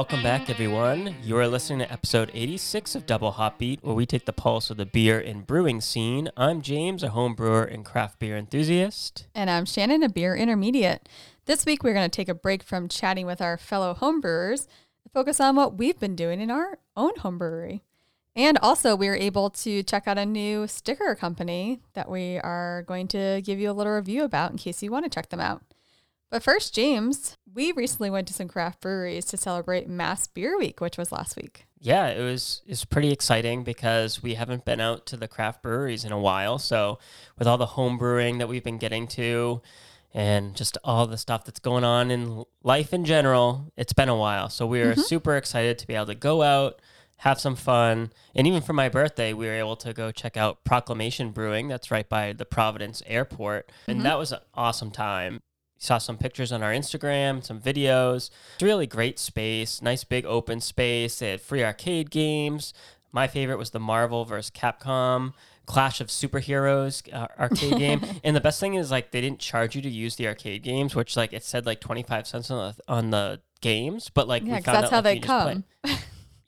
Welcome back, everyone. You are listening to episode 86 of Double Hop Beat, where we take the pulse of the beer and brewing scene. I'm James, a home brewer and craft beer enthusiast. And I'm Shannon, a beer intermediate. This week, we're going to take a break from chatting with our fellow homebrewers and focus on what we've been doing in our own home brewery. And also, we were able to check out a new sticker company that we are going to give you a little review about in case you want to check them out. But first, James, we recently went to some craft breweries to celebrate Mass Beer Week, which was last week. Yeah, it was it's pretty exciting because we haven't been out to the craft breweries in a while. So with all the home brewing that we've been getting to and just all the stuff that's going on in life in general, it's been a while. So we are mm-hmm. super excited to be able to go out, have some fun. And even for my birthday, we were able to go check out Proclamation Brewing. That's right by the Providence Airport. And mm-hmm. that was an awesome time saw some pictures on our Instagram, some videos. It's really great space, nice big open space. They had free arcade games. My favorite was the Marvel vs. Capcom Clash of Superheroes uh, arcade game. and the best thing is like they didn't charge you to use the arcade games, which like it said like 25 cents on the, on the games, but like yeah, we found that's out, how like, they come.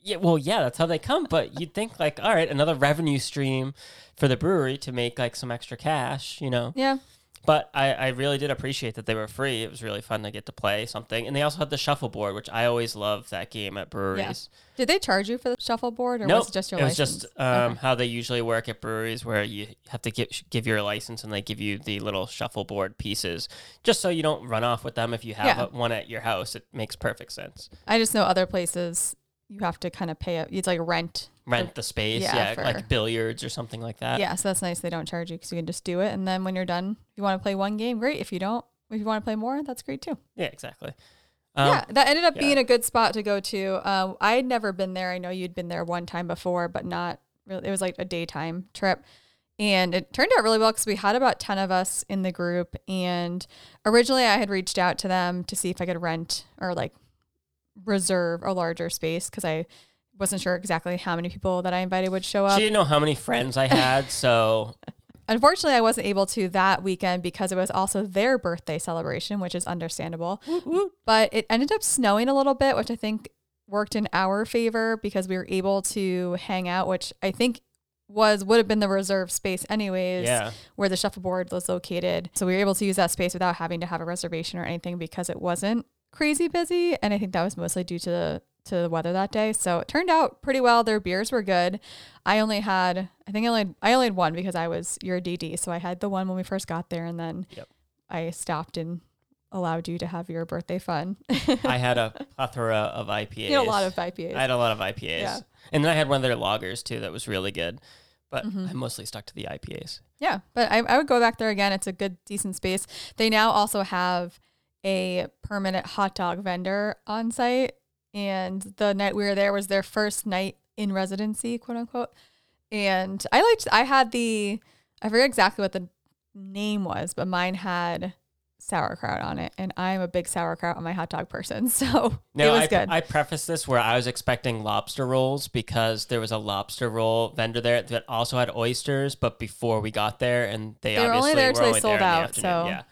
yeah, well, yeah, that's how they come. But you'd think like, all right, another revenue stream for the brewery to make like some extra cash, you know? Yeah. But I, I really did appreciate that they were free. It was really fun to get to play something. And they also had the shuffleboard, which I always love that game at breweries. Yeah. Did they charge you for the shuffleboard or nope. was it just your it license? was just um, okay. how they usually work at breweries where you have to give, give your license and they give you the little shuffleboard pieces just so you don't run off with them if you have yeah. one at your house. It makes perfect sense. I just know other places you have to kind of pay it. It's like rent rent for, the space. Yeah, yeah for, like billiards or something like that. Yeah, so that's nice. They don't charge you because you can just do it, and then when you're done, if you want to play one game, great. If you don't, if you want to play more, that's great too. Yeah, exactly. Um, yeah, that ended up yeah. being a good spot to go to. Uh, I had never been there. I know you'd been there one time before, but not really. It was like a daytime trip. And it turned out really well because we had about 10 of us in the group. And originally, I had reached out to them to see if I could rent or like reserve a larger space because I wasn't sure exactly how many people that I invited would show up. She didn't know how many friends I had, so unfortunately I wasn't able to that weekend because it was also their birthday celebration, which is understandable. But it ended up snowing a little bit, which I think worked in our favor because we were able to hang out, which I think was would have been the reserve space anyways yeah. where the shuffleboard was located so we were able to use that space without having to have a reservation or anything because it wasn't crazy busy and i think that was mostly due to the to the weather that day. So it turned out pretty well. Their beers were good. I only had, I think I only, I only had one because I was your DD. So I had the one when we first got there, and then yep. I stopped and allowed you to have your birthday fun. I had a plethora of IPAs. You had a lot of IPAs. I had a lot of IPAs. Yeah. And then I had one of their lagers too that was really good. But mm-hmm. I mostly stuck to the IPAs. Yeah, but I, I would go back there again. It's a good, decent space. They now also have a permanent hot dog vendor on site and the night we were there was their first night in residency, quote unquote. And I liked, I had the, I forget exactly what the name was, but mine had sauerkraut on it, and I'm a big sauerkraut on my hot dog person, so no, it was I, good. I preface this where I was expecting lobster rolls because there was a lobster roll vendor there that also had oysters, but before we got there, and they, they obviously were only there until they sold out. So yeah,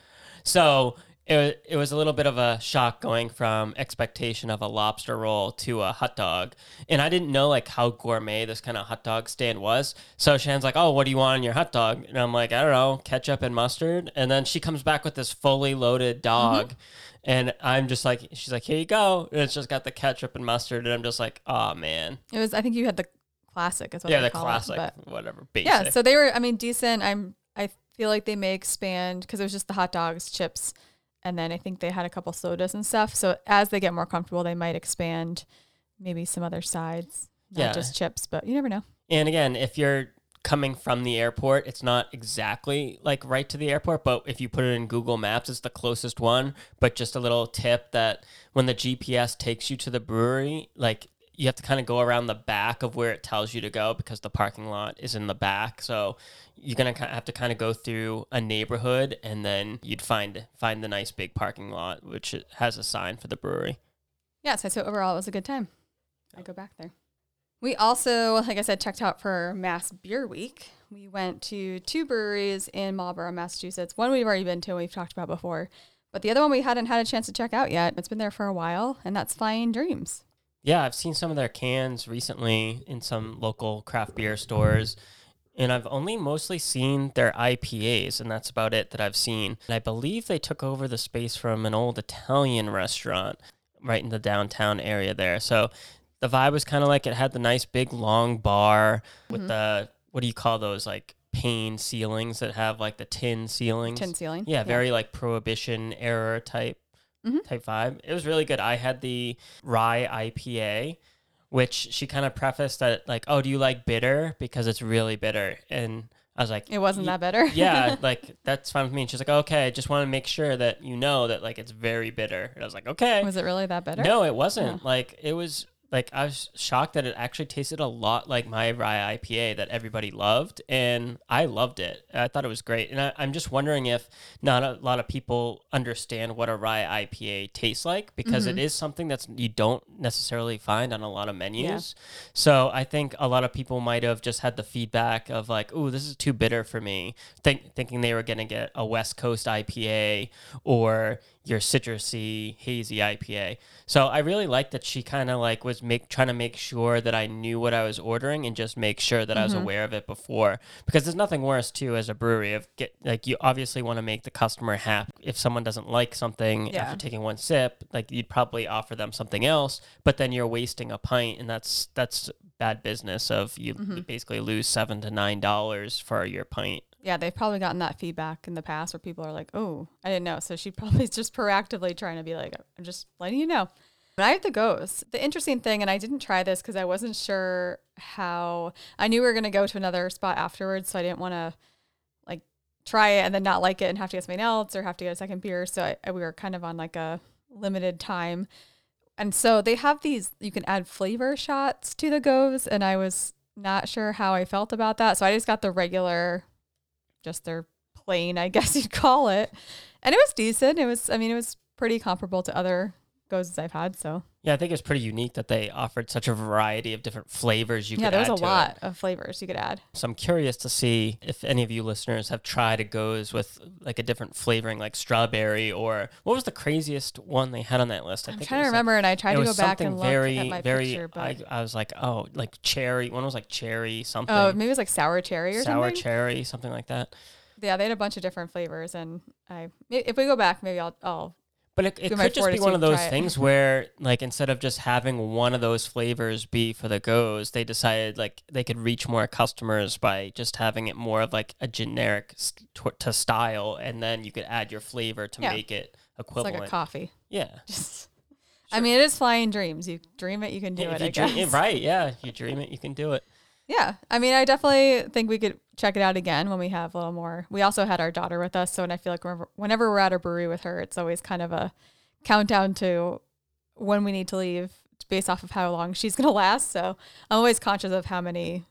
so it, it was a little bit of a shock going from expectation of a lobster roll to a hot dog. And I didn't know like how gourmet this kind of hot dog stand was. So Shannon's like, Oh, what do you want on your hot dog? And I'm like, I don't know, ketchup and mustard. And then she comes back with this fully loaded dog. Mm-hmm. And I'm just like, she's like, here you go. And it's just got the ketchup and mustard. And I'm just like, oh man. It was, I think you had the classic as well. Yeah, the classic, it, whatever. Basic. Yeah. So they were, I mean, decent. I'm, I feel like they may expand because it was just the hot dogs, chips, and then I think they had a couple sodas and stuff. So as they get more comfortable, they might expand maybe some other sides, not yeah. just chips, but you never know. And again, if you're coming from the airport, it's not exactly like right to the airport, but if you put it in Google Maps, it's the closest one. But just a little tip that when the GPS takes you to the brewery, like you have to kind of go around the back of where it tells you to go because the parking lot is in the back. So you're gonna have to kind of go through a neighborhood, and then you'd find find the nice big parking lot, which has a sign for the brewery. Yeah, so, so overall, it was a good time. I go back there. We also, like I said, checked out for Mass Beer Week. We went to two breweries in Marlborough, Massachusetts. One we've already been to, and we've talked about before, but the other one we hadn't had a chance to check out yet. It's been there for a while, and that's Flying Dreams. Yeah, I've seen some of their cans recently in some local craft beer stores. And I've only mostly seen their IPAs, and that's about it that I've seen. And I believe they took over the space from an old Italian restaurant right in the downtown area there. So the vibe was kind of like it had the nice big long bar with Mhm. the what do you call those like pane ceilings that have like the tin ceilings? Tin ceiling. Yeah, very like prohibition era type Mhm. type vibe. It was really good. I had the rye IPA, which she kind of prefaced that like, "Oh, do you like bitter because it's really bitter?" And I was like, It wasn't that bitter." yeah, like that's fine with me. And she's like, "Okay, I just want to make sure that you know that like it's very bitter." And I was like, "Okay." was it really that bitter? No, it wasn't. Like it was like I was shocked that it actually tasted a lot like my rye IPA that everybody loved, and I loved it. I thought it was great, and I, I'm just wondering if not a lot of people understand what a rye IPA tastes like because it mm-hmm. is something that's you don't necessarily find on a lot of menus. So I think a lot of people might have just had the feedback of like, "Oh, this is too bitter for me," think, thinking they were gonna get a West Coast IPA or your citrusy hazy IPA. So I really liked that she kind of like was make trying to make sure that I knew what I was ordering and just make sure that I was mm-hmm. aware of it before because there's nothing worse too as a brewery of get like you obviously want to make the customer happy. If someone doesn't like something Yeah. after taking one sip, like you'd probably offer them something else, but then you're wasting a pint and that's that's bad business of you mm-hmm. basically lose 7 to 9 dollars for your pint. Yeah, they've probably gotten that feedback in the past where people are like, "Oh, I didn't know." So she probably is just proactively trying to be like, "I'm just letting you know." But I have the gose. The interesting thing, and I didn't try this because I wasn't sure how. I knew we were going to go to another spot afterwards, so I didn't want to like try it and then not like it and have to get something else or have to get a second beer. So I, I- we were kind of on like a limited time, and so they have these. You can add flavor shots to the gose, and I was not sure how I felt about that, so I just got the regular just their plane, I guess you'd call it. And it was decent. It was, I mean, it was pretty comparable to other goes as I've had. So Yeah, I think it's pretty unique that they offered such a variety of different flavors you yeah, could there was add a to it. lot of flavors you could add. So I'm curious to see if any of you listeners have tried a gose with like a different flavoring, like strawberry or what was the craziest one they had on that list? I I'm think trying to was, like- remember, and I tried to go back and look very, at my very. picture, but I, I was like, oh, like cherry. One was like cherry something, oh, maybe it was like sour cherry or sour something. cherry, something like that. yeah, they had a bunch of different flavors, and I if we go back, maybe I'll, I'll But it, it could just be one of those it. things where, like, instead of just having one of those flavors be for the gose, they decided like they could reach more customers by just having it more of like a generic st- to, style, and then you could add your flavor to Yeah. make it it's equivalent. like a coffee. yeah. Just, I mean, it is flying dreams. You dream it, you can do Yeah, it. I dream, guess. yeah, right? Yeah, you dream it, you can do it. Yeah. I mean, I definitely think we could check it out again when we have a little more. We also had our daughter with us. So, and I feel like whenever, whenever we're at a brewery with her, it's always kind of a countdown to when we need to leave based off of how long she's going to last. So, I'm always conscious of how many,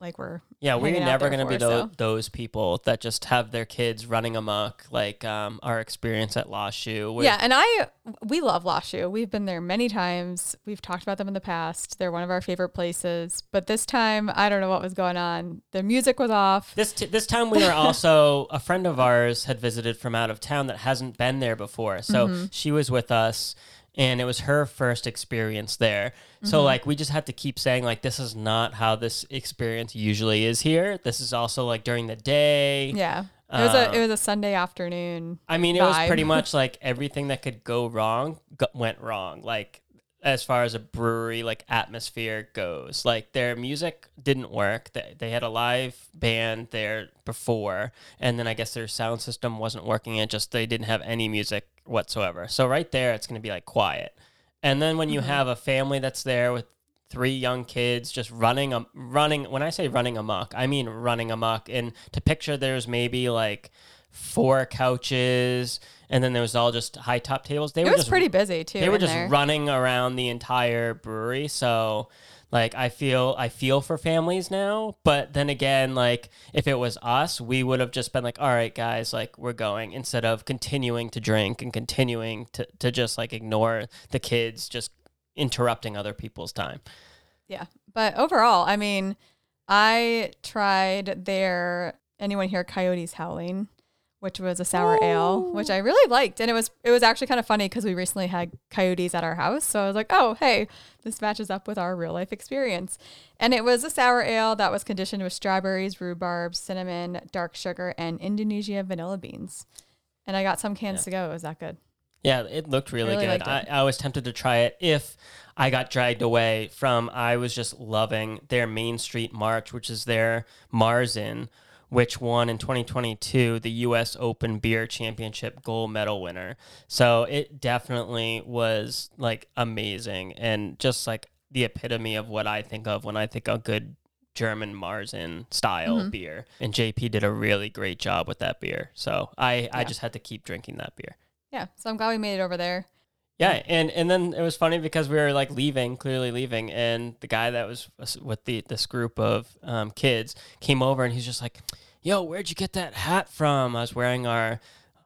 like, we're, Yeah, we're never gonna be for, tho- so. those people that just have their kids running amok, like um, our experience at Shoe. yeah. And I, we love Lost Shoe. We've been there many times. We've talked about them in the past. They're one of our favorite places. But this time, I don't know what was going on. The music was off. This t- this time we were also a friend of ours had visited from out of town that hasn't been there before. So Mm-hmm. she was with us and it was her first experience there. So Mm-hmm. like we just had to keep saying like this is not how this experience usually is here. This is also like during the day. Yeah. It was a, it was a Sunday afternoon. I mean, it was pretty much like everything that could go wrong go- went wrong. Like as far as a brewery like atmosphere goes, like their music didn't work. They, they had a live band there before, and then I guess their sound system wasn't working. It just they didn't have any music whatsoever. So right there, it's going to be like quiet. And then when you Mm-hmm. have a family that's there with three young kids just running um, running when i say running amok i mean running amok and to picture there's maybe like four couches and then there was all just high top tables they It were was just pretty busy too. they were just there. running around the entire brewery so like i feel i feel for families now but then again like if it was us we would have just been like all right guys like we're going instead of continuing to drink and continuing to, to just like ignore the kids just interrupting other people's time Yeah. But overall, I mean, I tried their anyone hear coyotes howling, which was a sour ale, which I really liked. And it was it was actually kind of funny because we recently had coyotes at our house. So I was like, oh hey, this matches up with our real life experience. And it was a sour ale that was conditioned with strawberries, rhubarb, cinnamon, dark sugar, and Indonesia vanilla beans. And I got some cans Yeah. to go. It was that good. Yeah, it looked really, really good. I. I was tempted to try it if I got dragged away from. I was just loving their Main Street March, which is their Marzen, which won in 2022 the U.S. Open Beer Championship gold medal winner. So it definitely was like amazing and just like the epitome of what I think of when I think of good German Marzen style Mhm. beer. And JP did a really great job with that beer. So I, I just had to keep drinking that beer. Yeah. So I'm glad we made it over there. Yeah, and and then it was funny because we were like leaving, clearly leaving, and the guy that was with the this group of um, kids came over and he's just like, "Yo, where'd you get that hat from?" I was wearing our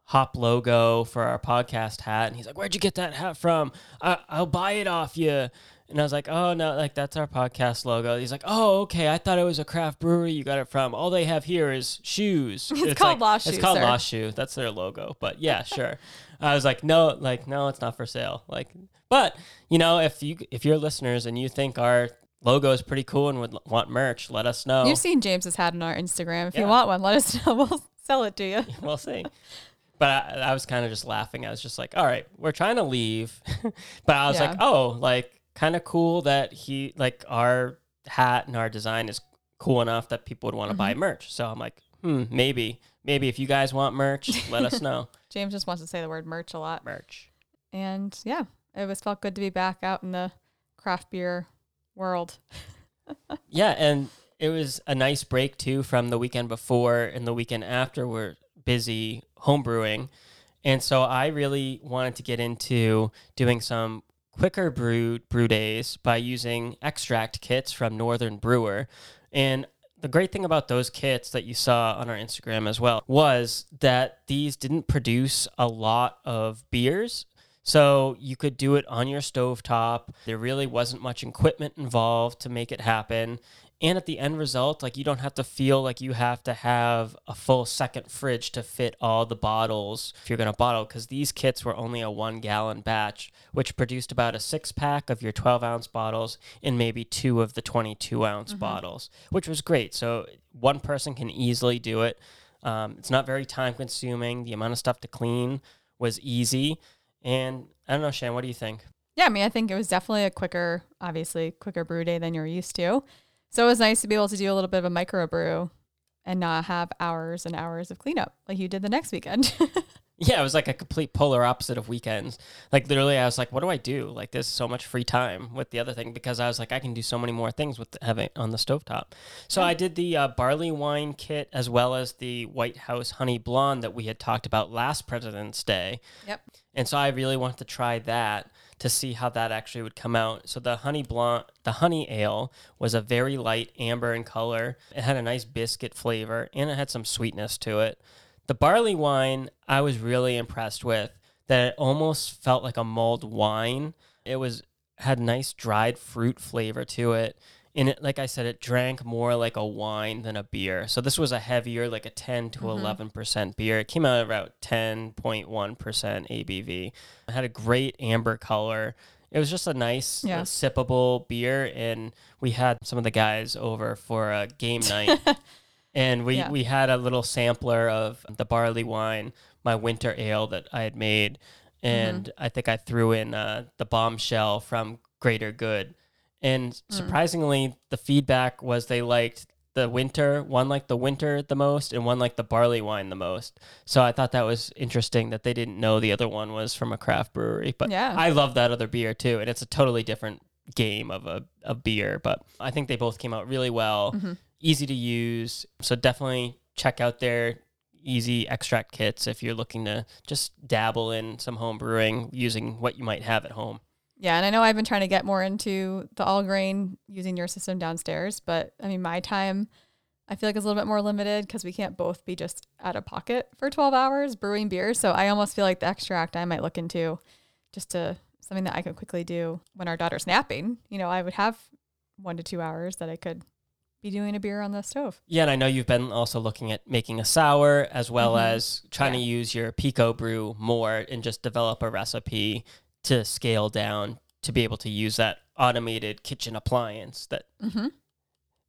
Hop logo for our podcast hat, and he's like, "Where'd you get that hat from? I, I'll buy it off you." And I was like, "Oh no, like that's our podcast logo." He's like, "Oh, okay. I thought it was a craft brewery you got it from. All they have here is shoes. It's called like, Lost It's Shoe, called sir." Lost Shoe. That's their logo. But yeah, sure." I was like, no, like, no, it's not for sale. Like, but you know, if you if you're listeners and you think our logo is pretty cool and would want merch, let us know. You've seen James's hat on our Instagram. If Yeah. you want one, let us know. We'll sell it to you. we'll see. But I, I was kind of just laughing. I was just like, all right, we're trying to leave, but I was Yeah. like, oh, like kind of cool that he like our hat and our design is cool enough that people would want to Mm-hmm. buy merch. So I'm like, hmm, maybe, maybe if you guys want merch, let us know. James just wants to say the word merch a lot. Merch. And yeah, it was felt good to be back out in the craft beer world. Yeah, and it was a nice break too from the weekend before and the weekend after. We're busy homebrewing, and so I really wanted to get into doing some quicker brew brew days by using extract kits from Northern Brewer, and the great thing about those kits that you saw on our Instagram as well was that these didn't produce a lot of beers. So you could do it on your stovetop. There really wasn't much equipment involved to make it happen. And at the end result, like you don't have to feel like you have to have a full second fridge to fit all the bottles if you're going to bottle, because these kits were only a one gallon batch, which produced about a six pack of your 12 ounce bottles and maybe two of the 22 ounce bottles, which was great. So one person can easily do it. Um, it's not very time consuming. The amount of stuff to clean was easy. And I don't know, Shan, what do you think? Yeah, I mean, I think it was definitely a quicker, obviously, quicker brew day than you're used to. So it was nice to be able to do a little bit of a micro brew and not have hours and hours of cleanup like you did the next weekend. Yeah, it was like a complete polar opposite of weekends. Like literally, I was like, "What do I do?" Like there's so much free time with the other thing because I was like, I can do so many more things with having on the stovetop. So I did the uh, barley wine kit as well as the White House Honey Blonde that we had talked about last President's Day. yep. And so I really wanted to try that to see how that actually would come out. So the honey blonde, the honey ale was a very light amber in color. It had a nice biscuit flavor and it had some sweetness to it. The barley wine I was really impressed with. That it almost felt like a mulled wine. It was had nice dried fruit flavor to it. And it, like I said, it drank more like a wine than a beer. So this was a heavier, like a 10 to 11% beer. It came out at about 10.1% ABV. It had a great amber color. It was just a nice, Yeah. uh, sippable beer. And we had some of the guys over for a game night. and we, Yeah. we had a little sampler of the barley wine, my winter ale that I had made. And I think I threw in uh, the bombshell from Greater Good. And mm. surprisingly, the feedback was they liked the winter, one liked the winter the most, and one liked the barley wine the most. So I thought that was interesting that they didn't know the other one was from a craft brewery. But Yeah. I love that other beer too, and it's a totally different game of a of beer. But I think they both came out really well, mm-hmm. easy to use. So definitely check out their easy extract kits if you're looking to just dabble in some home brewing using what you might have at home. Yeah, and I know I've been trying to get more into the all grain using your system downstairs, but I mean, my time I feel like is a little bit more limited because we can't both be just out of pocket for 12 hours brewing beer. So I almost feel like the extract I might look into just to something that I could quickly do when our daughter's napping. You know, I would have one to two hours that I could be doing a beer on the stove. Yeah, and I know you've been also looking at making a sour as well Mhm. as trying to use your Pico brew more and just develop a recipe to scale down to be able to use that automated kitchen appliance that Mm-hmm.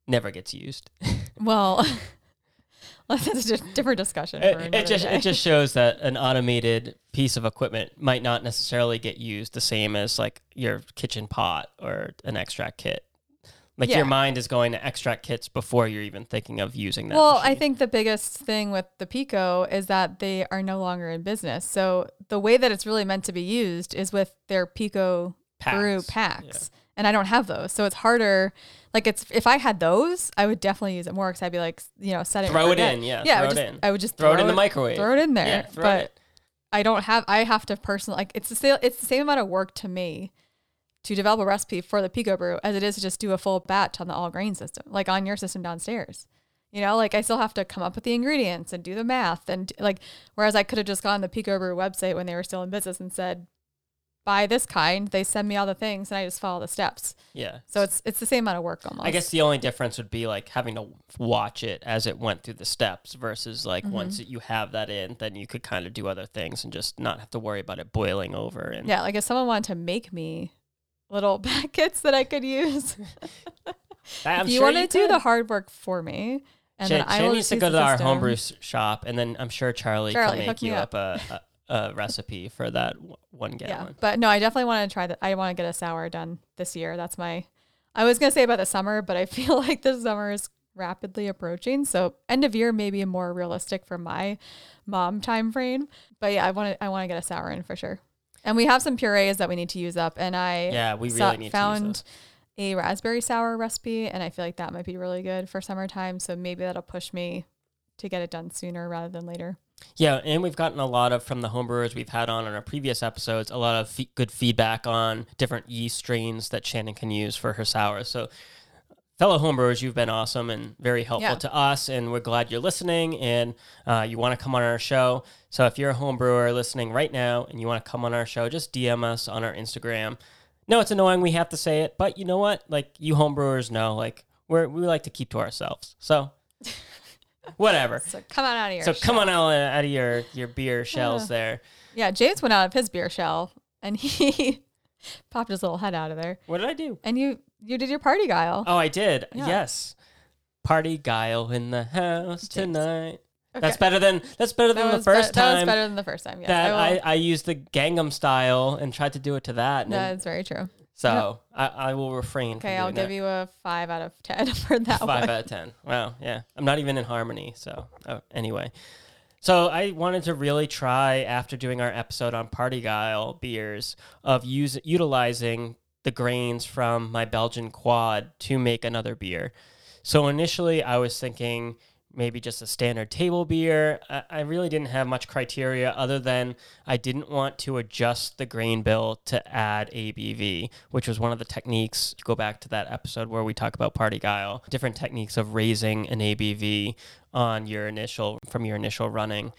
never gets used. Well, that's a different discussion. For It, it just day. it just shows that an automated piece of equipment might not necessarily get used the same as like your kitchen pot or an extract kit. Like Yeah. your mind is going to extract kits before you're even thinking of using that. Well, I think the biggest thing with the Pico is that they are no longer in business. So the way that it's really meant to be used is with their Pico brew Packs. packs. And I don't have those. So it's harder. Like it's if I had those, I would definitely use it more because I'd be like, you know, set it. throw it in, yeah. Yeah, I throw would it just in. I would just throw, it in the microwave. Throw it in there. Yeah, throw but it. I don't have. I have to personally like it's the same. It's the same amount of work to me to develop a recipe for the Pico Brew as it is to just do a full batch on the all grain system, like on your system downstairs. You know, like I still have to come up with the ingredients and do the math and like. Whereas I could have just gone on the Pico Brew website when they were still in business and said, "Buy this kind." They send me all the things and I just follow the steps. Yeah. So it's it's the same amount of work almost. I guess the only difference would be like having to watch it as it went through the steps versus like Mm-hmm. once you have that in, then you could kind of do other things and just not have to worry about it boiling over. And Yeah, like if someone wanted to make me little packets that I could use, I'm if you sure want to do the hard work for me, and Shay, then I Shay will needs to go to our system. homebrew shop, and then I'm sure Charlie, Charlie, can make you up. up, a, a, a recipe for that w- one Yeah, gallon. but no, I definitely want to try that. I want to get a sour done this year. That's my. I was gonna say about the summer, but I feel like the summer is rapidly approaching. So end of year may be more realistic for my mom time frame. But yeah, I want to. I want to get a sour in for sure. And we have some purees that we need to use up. And I Yeah, we really saw- need to use found a raspberry sour recipe, and I feel like that might be really good for summertime. So maybe that'll push me to get it done sooner rather than later. Yeah, and we've gotten a lot of from the homebrewers we've had on in our previous episodes, a lot of fe- good feedback on different yeast strains that Shannon can use for her sours. So, fellow homebrewers, you've been awesome and very helpful Yeah. to us, and we're glad you're listening and uh, you want to come on our show. So, if you're a homebrewer listening right now and you want to come on our show, just DM us on our Instagram. No, it's annoying we have to say it, but you know what? Like you homebrewers know, like we're we like to keep to ourselves. So, whatever. So come on out of here. So come on out, out of your your beer shells Uh. there. Yeah, James went out of his beer shell and he popped his little head out of there. What did I do? And you you did your partigyle. Oh, I did. Yeah. Yes. Partigyle in the house tonight. Okay. That's better than that's better than That the was be- first That was better than the first time. Yes, that I I, I used the Gangnam style and tried to do it to that. And That's very true. so I, I will refrain. Okay, I'll give you a five out of ten for that Five one. out of ten. Wow, yeah. I'm not even in harmony. So oh, anyway, so I wanted to really try after doing our episode on Partigyle beers of use utilizing the grains from my Belgian quad to make another beer. So initially, I was thinking maybe just a standard table beer. I, I really didn't have much criteria other than I didn't want to adjust the grain bill to add ABV, which was one of the techniques. Go back to that episode where we talk about Partigyle, different techniques of raising an ABV on your initial from your initial running.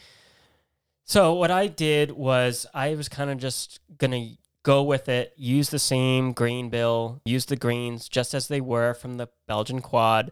So what I did was I was kind of just gonna go with it, use the same grain bill, use the greens just as they were from the Belgian quad.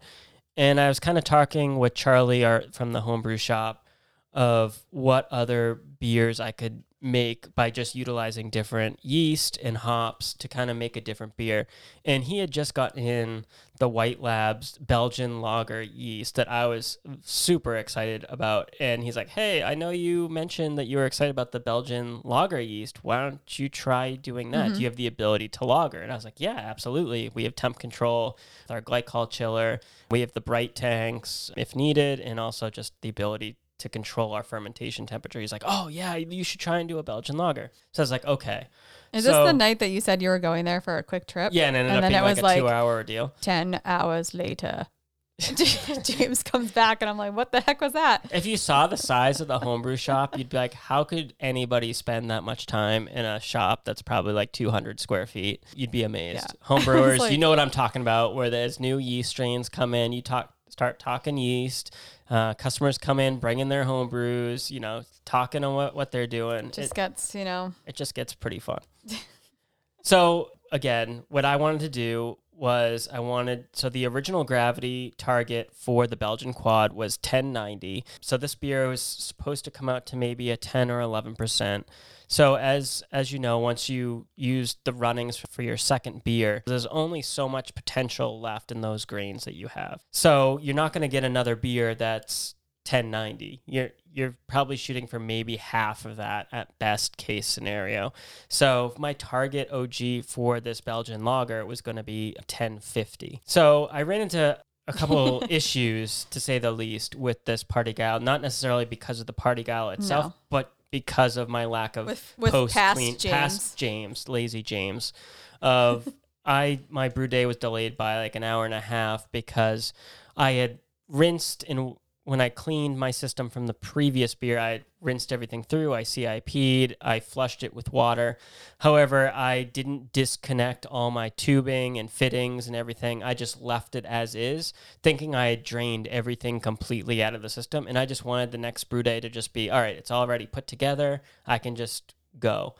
And I was kind of talking with Charlie our, from the homebrew shop of what other beers I could make by just utilizing different yeast and hops to kind of make a different beer. And he had just got in the White Labs Belgian lager yeast that I was super excited about. And he's like, Hey, I know you mentioned that you were excited about the Belgian lager yeast. Why don't you try doing that? Do mm-hmm. you have the ability to lager? And I was like, Yeah, absolutely. We have temp control our glycol chiller. We have the bright tanks if needed, and also just the ability to control our fermentation temperature. He's like, Oh, yeah, you should try and do a Belgian lager. So I was like, Okay. Is So- this the night that you said you were going there for a quick trip? Yeah, and it ended And up then being it like was a like- two hour ordeal. Ten hours later, James comes back and I'm like, "What the heck was that?" If you saw the size of the homebrew shop, you'd be like, how could anybody spend that much time in a shop that's probably like 200 square feet? You'd be amazed. Yeah. Homebrewers, like- you know what I'm talking about, where there's new yeast strains come in, you talk, start talking yeast. Uh, customers come in, bringing their home brews, you know, talking on what, what they're doing. Just It- gets you know. it just gets pretty fun. so again, what I wanted to do was I wanted so the original gravity target for the Belgian quad was 1090. So this beer was supposed to come out to maybe a 10 or 11%. So as as you know, once you use the runnings for your second beer, there's only so much potential left in those grains that you have. So you're not going to get another beer that's 1090. You're you're probably shooting for maybe half of that at best case scenario. So my target OG for this Belgian lager was going to be 1050. So I ran into a couple issues to say the least with this partigyle, not necessarily because of the partigyle itself, No. but because of my lack of With- with post past clean James. past James, lazy James, of I my brew day was delayed by like an hour and a half because I had rinsed and when I cleaned my system from the previous beer, I rinsed everything through. I CIP'd, I flushed it with water. However, I didn't disconnect all my tubing and fittings and everything. I just left it as is, thinking I had drained everything completely out of the system. And I just wanted the next brew day to just be all right, it's already put together. I can just go.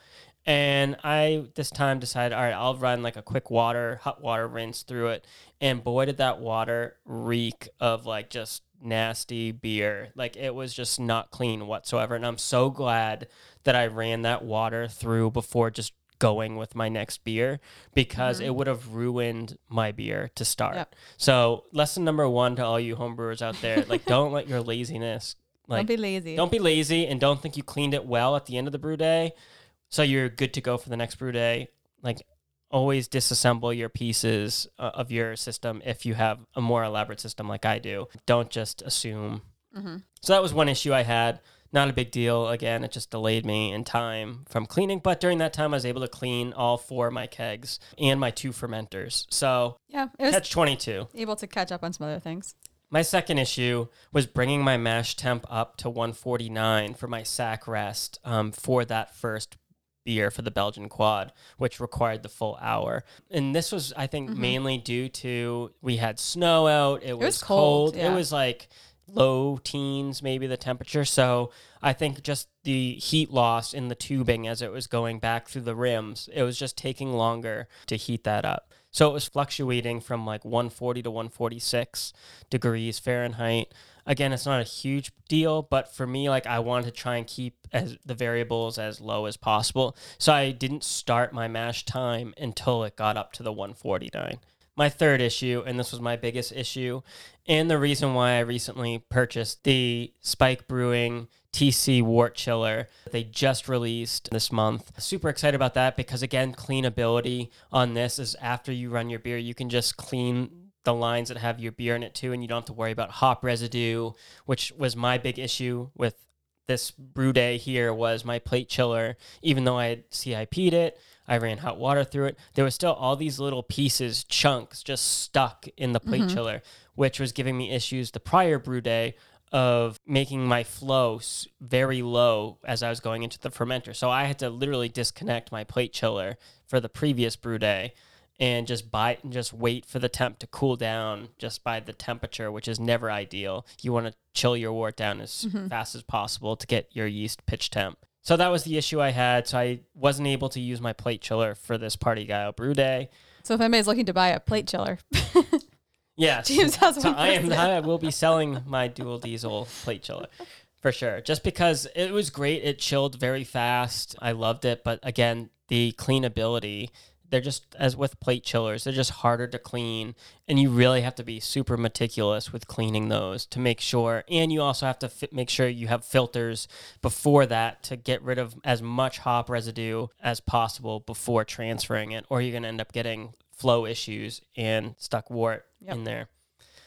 And I this time decided, all right, I'll run like a quick water, hot water rinse through it. And boy, did that water reek of like just nasty beer. Like it was just not clean whatsoever. And I'm so glad that I ran that water through before just going with my next beer because it mm-hmm. would have ruined my beer to start. Yep. So lesson number one to all you homebrewers out there, like don't let your laziness like Don't be lazy. don't be lazy and don't think you cleaned it well at the end of the brew day. So you're good to go for the next brew day. Like always disassemble your pieces uh, of your system if you have a more elaborate system like I do. Don't just assume. Mm-hmm. So that was one issue I had. Not a big deal. Again, it just delayed me in time from cleaning. But during that time, I was able to clean all four of my kegs and my two fermenters. So yeah, it was catch 22. able to catch up on some other things. My second issue was bringing my mash temp up to 149 for my sacch rest um, for that first beer for the Belgian quad, which required the full hour. And this was, I think, mm-hmm. mainly due to we had snow out. It, was, was cold. cold, yeah. It was like low teens, maybe the temperature. So I think just the heat loss in the tubing as it was going back through the RIMS, it was just taking longer to heat that up. So it was fluctuating from like 140 to 146 degrees Fahrenheit. Again, it's not a huge deal, but for me, like I wanted to try and keep as the variables as low as possible. So I didn't start my mash time until it got up to the 149. My third issue, and this was my biggest issue, and the reason why I recently purchased the Spike Brewing TC Wort Chiller that they just released this month. Super excited about that because, again, cleanability on this is after you run your beer, you can just clean the lines that have your beer in it too, and you don't have to worry about hop residue, which was my big issue with this brew day here was my plate chiller. Even though I had CIP'd it, I ran hot water through it. There was still all these little pieces, chunks, just stuck in the plate mm-hmm. chiller, which was giving me issues the prior brew day of making my flow very low as I was going into the fermenter. So I had to literally disconnect my plate chiller for the previous brew day and just buy and just wait for the temp to cool down just by the temperature, which is never ideal. You want to chill your wort down as mm-hmm. fast as possible to get your yeast pitch temp. So that was the issue I had. So I wasn't able to use my plate chiller for this partigyle brew day. So if anybody's looking to buy a plate chiller, Yes. James has so one I am. I will be selling my Duda Diesel plate chiller for sure. Just because it was great, it chilled very fast. I loved it, but again, the cleanability, they're just as with plate chillers, they're just harder to clean and you really have to be super meticulous with cleaning those to make sure and you also have to fi- make sure you have filters before that to get rid of as much hop residue as possible before transferring it or you're going to end up getting flow issues and stuck wort Yep. in there.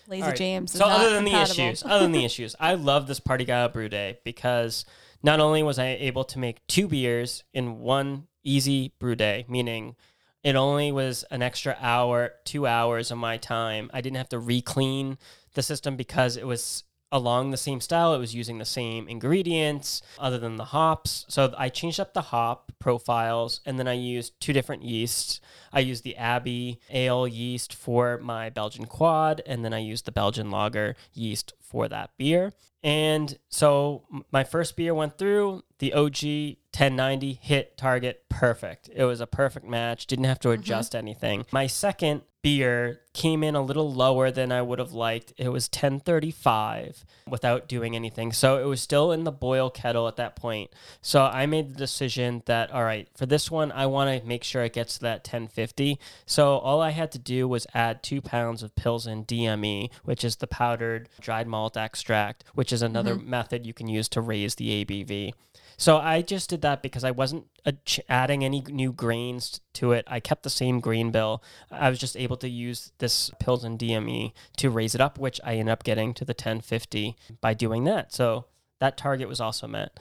Lazy right. James. So other than compatible. the issues, other than the issues, I love this Partigyle Brew Day because not only was I able to make two beers in one easy brew day, meaning it only was an extra hour, two hours of my time. I didn't have to re-clean the system because it was along the same style. It was using the same ingredients other than the hops. So I changed up the hop profiles and then I used two different yeasts. I used the Abbey ale yeast for my Belgian quad and then I used the Belgian lager yeast for that beer. And so my first beer went through, the OG 1090 hit target perfect. It was a perfect match, didn't have to mm-hmm. adjust anything. My second beer came in a little lower than I would have liked. It was 1035 without doing anything. So it was still in the boil kettle at that point. So I made the decision that all right, for this one I want to make sure it gets to that 1050. So all I had to do was add 2 pounds of pills Pilsen DME, which is the powdered dried malt extract, which is another mm-hmm. method you can use to raise the ABV. So I just did that because I wasn't adding any new grains to it. I kept the same grain bill. I was just able to use this Pilsen DME to raise it up, which I ended up getting to the 1050 by doing that. So that target was also met.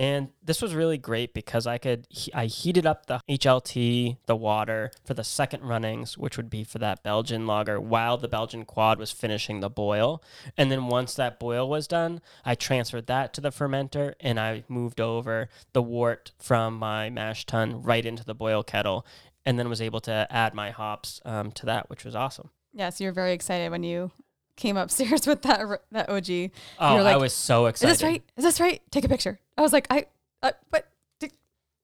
And this was really great because I could I heated up the HLT, the water for the second runnings, which would be for that Belgian lager while the Belgian quad was finishing the boil. And then once that boil was done, I transferred that to the fermenter and I moved over the wort from my mash tun right into the boil kettle and then was able to add my hops um, to that, which was awesome. Yes, you're very excited when you came upstairs with that that OG. Oh, like, I was so excited. Is this right? Is this right? Take a picture. I was like, I, uh, but d-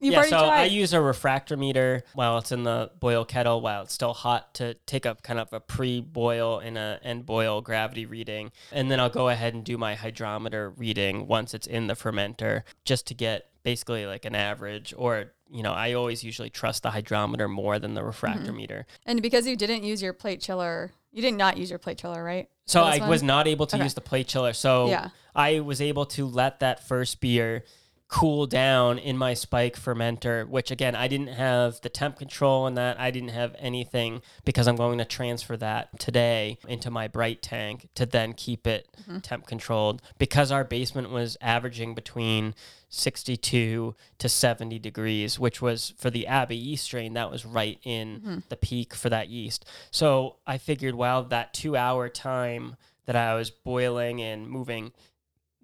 you've yeah, already so tried. I use a refractometer while it's in the boil kettle while it's still hot to take up kind of a pre-boil and a end boil gravity reading, and then I'll go ahead and do my hydrometer reading once it's in the fermenter, just to get basically like an average. Or you know, I always usually trust the hydrometer more than the Mm-hmm. refractometer. and because you didn't use your plate chiller, you did not use your plate chiller, right? So I was not able to Okay. use the plate chiller. So Yeah. I was able to let that first beer cool down in my spike fermenter, which again, I didn't have the temp control in that. I didn't have anything because I'm going to transfer that today into my bright tank to then keep it mm-hmm. temp controlled because our basement was averaging between 62 to 70 degrees, which was for the Abbey yeast strain, that was right in mm-hmm. the peak for that yeast. So I figured, well, that two hour time that I was boiling and moving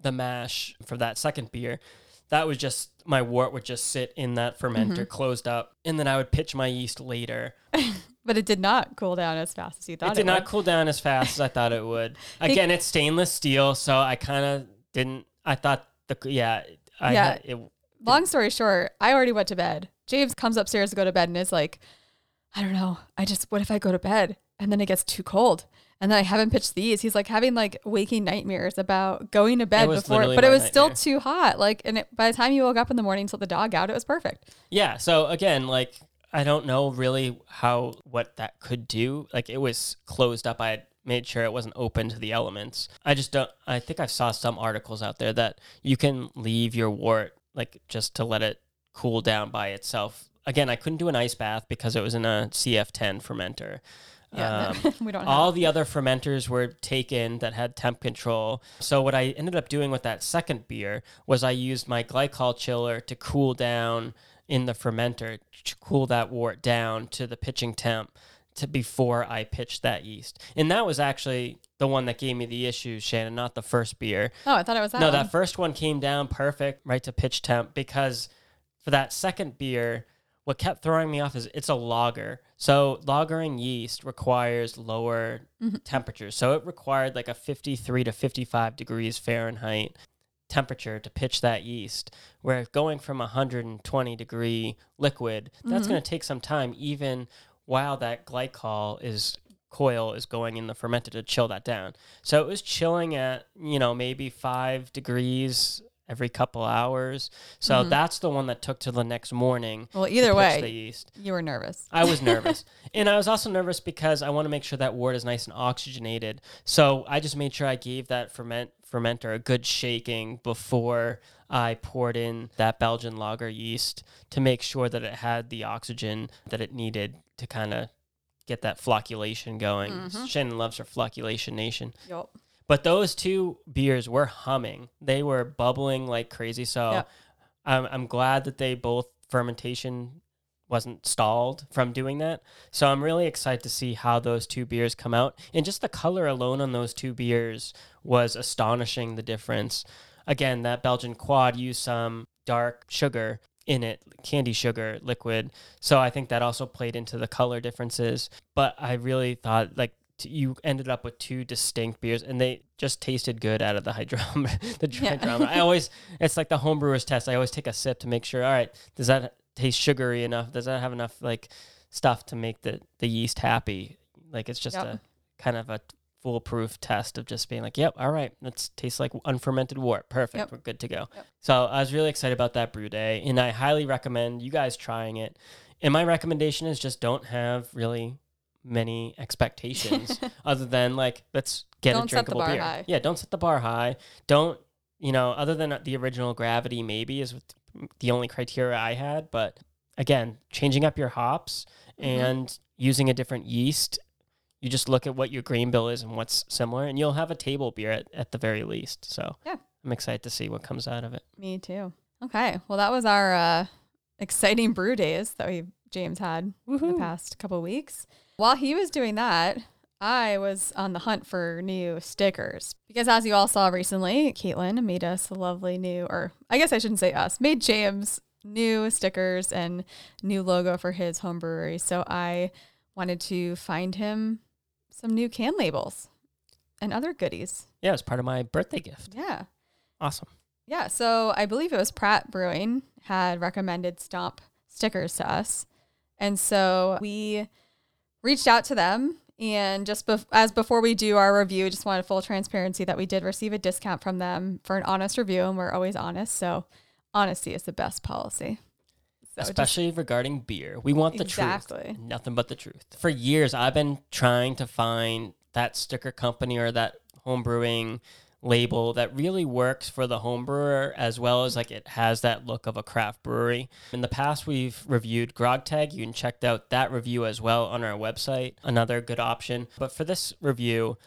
the mash for that second beer, that was just my wort would just sit in that fermenter mm-hmm. closed up, and then I would pitch my yeast later. But it did not cool down as fast as you thought it it, did not would. cool down as fast as I thought it would. Again, it's stainless steel, so I kind of didn't. I thought the yeah, I Yeah. had, it, Long story short, I already went to bed. James comes upstairs to go to bed and is like, I don't know. I just, what if I go to bed and then it gets too cold? And then I haven't pitched these. He's like having like waking nightmares about going to bed before, but it was still too hot. Like, and it, by the time you woke up in the morning to let the dog out, it was perfect. Yeah. So again, like I don't know really how what that could do. Like it was closed up. I had made sure it wasn't open to the elements. I just don't. I think I saw some articles out there that you can leave your wort like just to let it cool down by itself. Again, I couldn't do an ice bath because it was in a CF10 fermenter. Yeah, Um, we don't all the other fermenters were taken that had temp control. So what I ended up doing with that second beer was I used my glycol chiller to cool down in the fermenter, to cool that wort down to the pitching temp to before I pitched that yeast. And that was actually the one that gave me the issues, Shannon, not the first beer. oh, I thought it was that. no, one. that first one came down perfect, right to pitch temp, because for that second beer, what kept throwing me off is it's a lager. So lagering yeast requires lower mm-hmm. temperatures. So it required like a 53 to 55 degrees Fahrenheit temperature to pitch that yeast. Where going from 120 degree liquid, that's mm-hmm. going to take some time, even while that glycol is coil is going in the fermenter to chill that down. So it was chilling at, you know, maybe five degrees every couple hours. So that's the one that took to the next morning. Well, either way, the yeast. you were nervous. I was nervous. and I was also nervous because I want to make sure that wort is nice and oxygenated. So I just made sure I gave that ferment fermenter a good shaking before I poured in that Belgian lager yeast to make sure that it had the oxygen that it needed to kind of get that flocculation going. Mhm. Shannon loves her flocculation nation. Yup. But those two beers were humming. They were bubbling like crazy. So Yeah. I'm, I'm glad that they both fermentation wasn't stalled from doing that. So I'm really excited to see how those two beers come out. And just the color alone on those two beers was astonishing the difference. Again, that Belgian quad used some dark sugar in it, candi sugar liquid. So I think that also played into the color differences. But I really thought like t- you ended up with two distinct beers and they just tasted good out of the hydrometer. the Yeah. hydrometer. I always it's like the homebrewer's test. I always take a sip to make sure, all right, does that taste sugary enough? Does that have enough like stuff to make the, the yeast happy? Like it's just Yep. a kind of a foolproof test of just being like, yep, all right, that tastes like unfermented wort. Perfect. Yep. We're good to go. Yep. So I was really excited about that brew day, and I highly recommend you guys trying it. And my recommendation is just don't have really many expectations other than like let's get Don't a drinkable beer. high. Yeah, don't set the bar high. Don't you know? Other than the original gravity, maybe is the only criteria I had. But again, changing up your hops Mhm. and using a different yeast. You just look at what your grain bill is and what's similar, and you'll have a table beer at, at the very least. So Yeah. I'm excited to see what comes out of it. Me too. Okay. Well, that was our uh, exciting brew days that we James had in the past couple of weeks. While he was doing that, I was on the hunt for new stickers because, as you all saw recently, Caitlin made us a lovely new, or I guess I shouldn't say us, made James new stickers and new logo for his home brewery. So I wanted to find him some new can labels and other goodies. Yeah, it's part of my birthday gift. Yeah. Awesome. Yeah, so I believe it was Pratt Brewing had recommended Stomp stickers to us. And so we reached out to them and just bef- as before we do our review, just wanted full transparency that we did receive a discount from them for an honest review and we're always honest. So honesty is the best policy. So just- Especially regarding beer. We want the Exactly. truth. Nothing but the truth. For years, I've been trying to find that sticker company or that home brewing label that really works for the home brewer as well as like it has that look of a craft brewery. In the past, we've reviewed Grog Tag. You can check out that review as well on our website. Another good option. But for this review,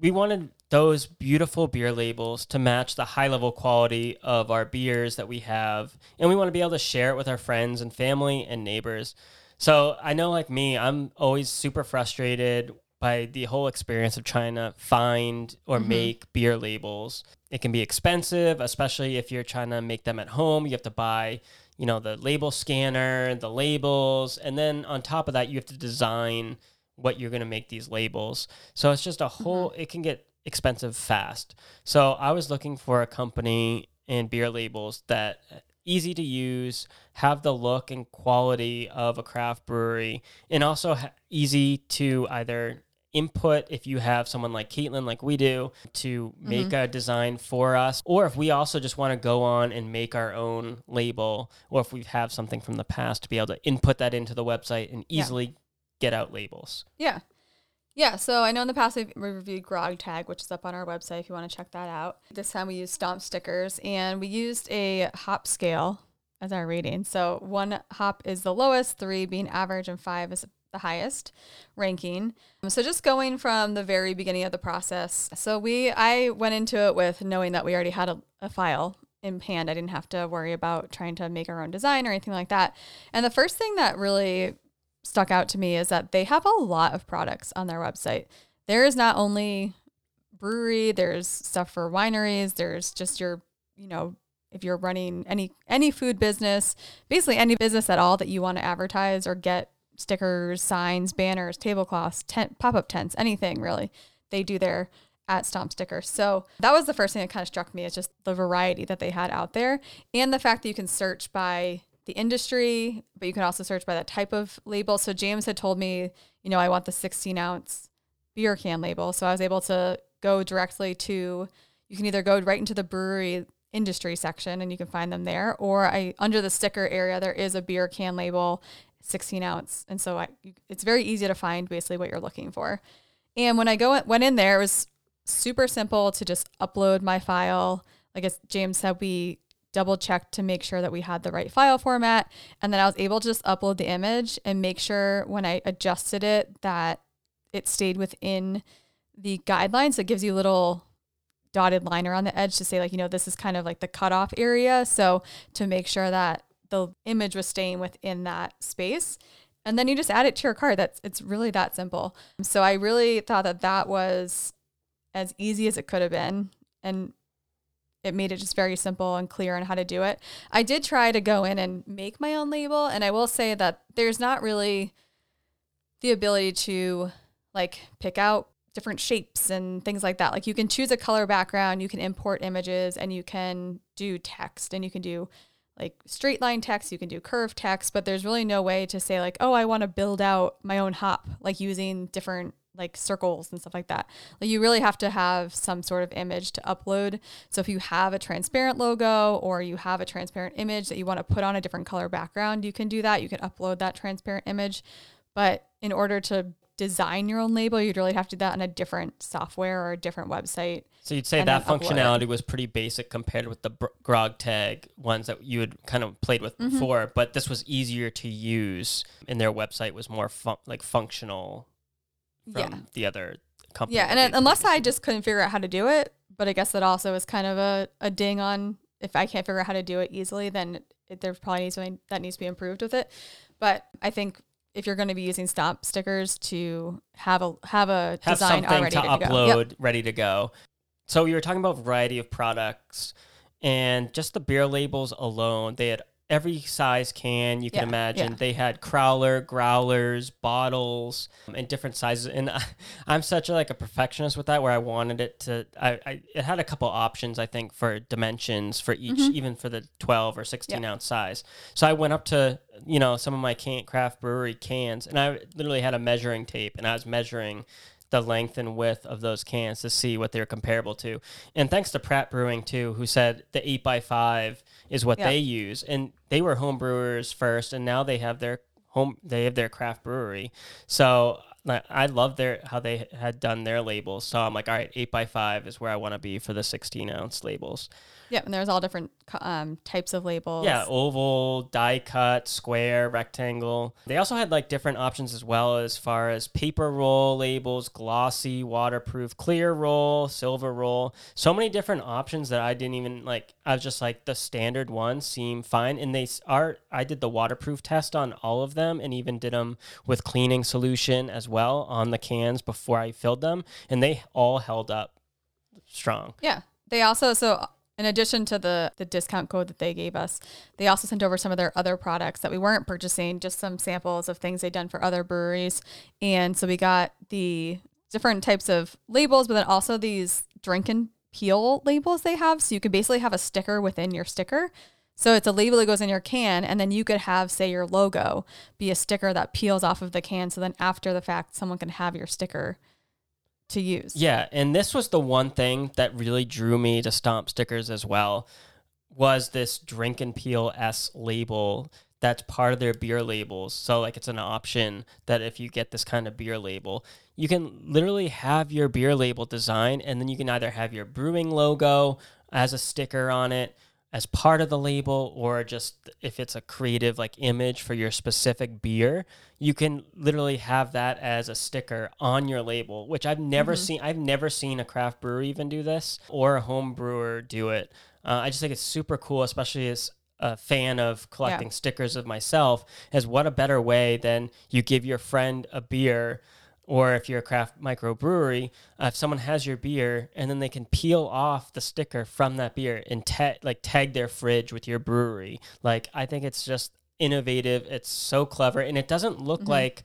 we wanted those beautiful beer labels to match the high level quality of our beers that we have. And we want to be able to share it with our friends and family and neighbors. So I know, like me, I'm always super frustrated by the whole experience of trying to find or Mhm. make beer labels. It can be expensive, especially if you're trying to make them at home. You have to buy, you know, the label scanner, the labels, and then on top of that, you have to design what you're going to make these labels. So it's just a whole, it can get expensive fast. So I was looking for a company and beer labels that easy to use, have the look and quality of a craft brewery, and also ha- easy to either input if you have someone like Caitlin, like we do, to make mm-hmm. a design for us, or if we also just want to go on and make our own label, or if we have something from the past to be able to input that into the website and Yeah. easily get out labels. Yeah. Yeah, so I know in the past we've we reviewed Grog Tag, which is up on our website if you want to check that out. This time we used Stomp stickers and we used a hop scale as our rating. So one hop is the lowest, three being average, and five is the highest ranking. So just going from the very beginning of the process. So we I went into it with knowing that we already had a, a file in hand. I didn't have to worry about trying to make our own design or anything like that. And the first thing that really stuck out to me is that they have a lot of products on their website. There is not only brewery, there's stuff for wineries, there's just your, you know, if you're running any any food business, basically any business at all that you want to advertise or get stickers, signs, banners, tablecloths, tent pop-up tents, anything really. They do there at Stomp Stickers. So that was the first thing that kind of struck me is just the variety that they had out there and the fact that you can search by the industry, but you can also search by that type of label. So James had told me, you know, I want the 16 ounce beer can label. So I was able to go directly to, you can either go right into the brewery industry section and you can find them there, or I under the sticker area there is a beer can label, 16 ounce, and so I, it's very easy to find basically what you're looking for. And when I go went in there, it was super simple to just upload my file. Like James said, we double checked to make sure that we had the right file format. And then I was able to just upload the image and make sure when I adjusted it that it stayed within the guidelines. It gives you a little dotted line around the edge to say, like, you know, this is kind of like the cutoff area. So to make sure that the image was staying within that space. And then you just add it to your card. That's it's really that simple. So I really thought that that was as easy as it could have been. And it made it just very simple and clear on how to do it. I did try to go in and make my own label, and I will say that there's not really the ability to like pick out different shapes and things like that. Like you can choose a color background, you can import images, and you can do text, and you can do like straight line text, you can do curved text, but there's really no way to say like, oh, I want to build out my own hop, like using different like circles and stuff like that. Like you really have to have some sort of image to upload. So if you have a transparent logo or you have a transparent image that you want to put on a different color background, you can do that. You can upload that transparent image. But in order to design your own label, you'd really have to do that on a different software or a different website. So you'd say that then upload functionality was pretty basic compared with the Grog tag ones that you had kind of played with Mm-hmm. before, but this was easier to use, and their website was more fun- like functional from yeah. the other company. Yeah, and it, unless I just couldn't figure out how to do it, but I guess that also is kind of a, a ding on if I can't figure out how to do it easily, then it, there probably needs something that needs to be improved with it. But I think if you're going to be using Stomp stickers to have a have a have design something already to ready upload go. Yep. ready to go. So you were talking about variety of products and just the beer labels alone. They had every size can you can Yeah, imagine. yeah. They had crowler, growlers, bottles, and different sizes. And I, I'm such a, like a perfectionist with that, where I wanted it to. I, I it had a couple options I think for dimensions for each, Mm-hmm. even for the 12 or 16 ounce size. So I went up to you know some of my can craft brewery cans, and I literally had a measuring tape, and I was measuring the length and width of those cans to see what they're comparable to. And thanks to Pratt Brewing too, who said the eight by five is what Yeah. they use, and they were home brewers first, and now they have their home they have their craft brewery. So I love their how they had done their labels. So I'm like, all right, eight by five is where I want to be for the 16 ounce labels. Yep, and there's all different um, types of labels. Yeah, oval, die cut, square, rectangle. They also had like different options as well as far as paper roll labels, glossy, waterproof, clear roll, silver roll. So many different options that I didn't even like. I was just like the standard ones seem fine, and they are. I did the waterproof test on all of them, and even did them with cleaning solution as well on the cans before I filled them, and they all held up strong. Yeah. They also so in addition to the the discount code that they gave us, they also sent over some of their other products that we weren't purchasing, just some samples of things they'd done for other breweries. And so we got the different types of labels, but then also these drink and peel labels they have. So you could basically have a sticker within your sticker. So it's a label that goes in your can, and then you could have, say, your logo be a sticker that peels off of the can. So then after the fact, someone can have your sticker to use. Yeah, and this was the one thing that really drew me to Stomp stickers as well was this drink and peel S label that's part of their beer labels. So like it's an option that if you get this kind of beer label, you can literally have your beer label design and then you can either have your brewing logo as a sticker on it as part of the label or just if it's a creative like image for your specific beer you can literally have that as a sticker on your label which i've never seen i've never seen a craft brewer even do this or a home brewer do it. Uh, i just think it's super cool especially as a fan of collecting stickers of myself as what a better way than you give your friend a beer or if you're a craft microbrewery, uh, if someone has your beer and then they can peel off the sticker from that beer and ta- like tag their fridge with your brewery. Like I think it's just innovative. It's so clever and it doesn't look like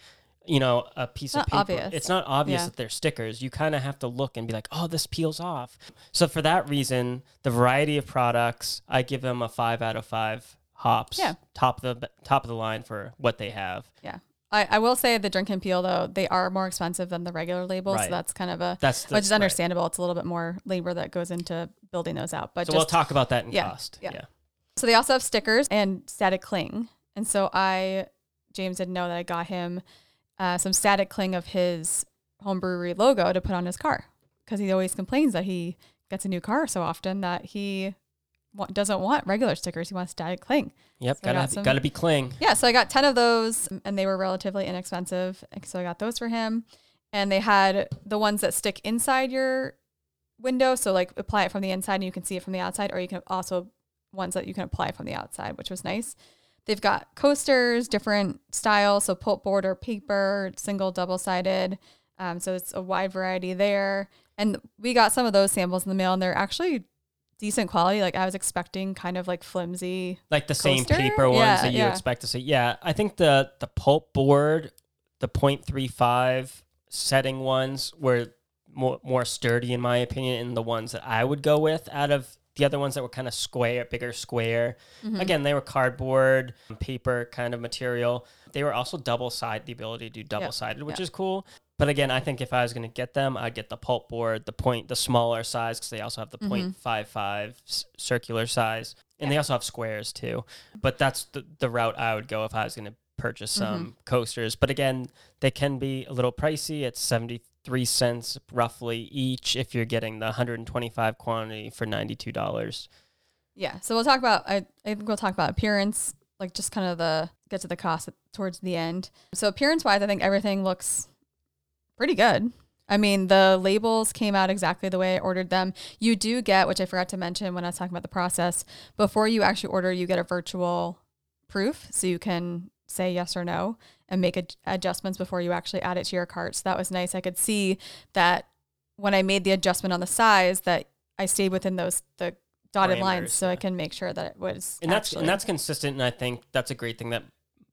you know a piece of paper. obvious. It's not obvious Yeah. that they're stickers. You kind of have to look and be like, "Oh, this peels off." So for that reason, the variety of products, I give them a 5 out of 5 hops. Yeah. Top of the top of the line for what they have. Yeah. I, I will say the drink and peel though, they are more expensive than the regular labels. Right. So that's kind of a That's the, which is right. understandable. It's a little bit more labor that goes into building those out. But So just we'll talk about that in yeah, cost. yeah. yeah. so they also have stickers and static cling. And so I James didn't know that I got him uh, some static cling of his home brewery logo to put on his car because he always complains that he gets a new car so often that he doesn't want regular stickers. He wants static cling. Yep, So gotta got have- gotta be cling. Yeah, so I got 10 of those and they were relatively inexpensive. So I got those for him. And they had the ones that stick inside your window. So, like, apply it from the inside and you can see it from the outside, or you can also ones that you can apply from the outside, which was nice. They've got coasters, different styles. So, pulp board or paper, single, double sided. Um, so, it's a wide variety there. And we got some of those samples in the mail and they're actually decent quality. Like, I was expecting kind of like flimsy. Like the same paper ones Yeah, that you yeah. expect to see. Yeah, I think the the pulp board, the .35 setting ones were more more sturdy in my opinion, and the ones that I would go with out of the other ones that were kind of square, bigger square. Mm-hmm. Again, they were cardboard, paper kind of material. They were also double sided, the ability to do double sided, which yeah. is cool. But again, I think if I was going to get them, I'd get the pulp board, the point, the smaller size, because they also have the Mm-hmm. 0.55 s- circular size, and they also have squares too. But that's the, the route I would go if I was going to purchase some Mm-hmm. coasters. But again, they can be a little pricey. It's 73 cents roughly each if you're getting the 125 quantity for $92. Yeah. So we'll talk about I, I think we'll talk about appearance, like just kind of the get to the cost towards the end. So appearance wise, I think everything looks pretty good. I mean, the labels came out exactly the way I ordered them. You do get, which I forgot to mention when I was talking about the process, before you actually order, you get a virtual proof so you can say yes or no and make ad- adjustments before you actually add it to your cart. So that was nice. I could see that when I made the adjustment on the size that I stayed within those the dotted Parameters, lines so I can make sure that it was and that's actually, and that's consistent and i think that's a great thing that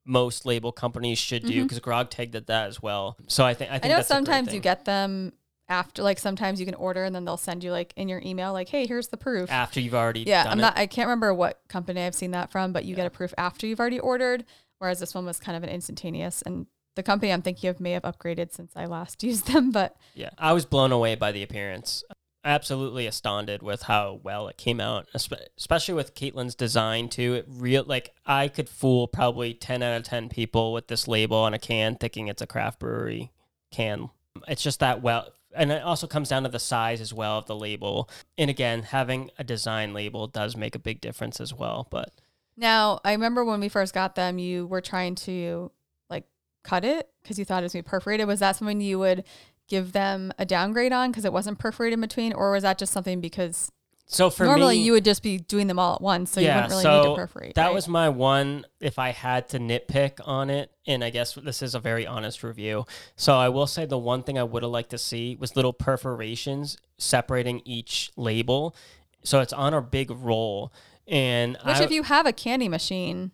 most label companies should do because grog tag did that as well so i think i Mm-hmm. I know sometimes you get them after like sometimes you can order and then they'll send you like in your email like hey here's the proof. after you've already Yeah, I'm it. not I can't remember what company I've seen that from, but you get a proof after you've already ordered whereas this one was kind of an instantaneous and the company I'm thinking of may have upgraded since I last used them, but yeah i was blown away by the appearance absolutely astounded with how well it came out especially with caitlin's design too. It real like i could fool probably 10 out of 10 people with this label on a can thinking it's a craft brewery can. It's just that well and it also comes down to the size as well of the label. And again having a design label does make a big difference as well but Now, I remember when we first got them, you were trying to like cut it because you thought it was be perforated. Was that something you would give them a downgrade on because it wasn't perforated in between, or was that just something because so for normally me you would just be doing them all at once, so you wouldn't really so need to perforate? That right? was my one. If I had to nitpick on it, and I guess this is a very honest review, so I will say the one thing I would have liked to see was little perforations separating each label, so it's on a big roll. And which, I, if you have a candy machine,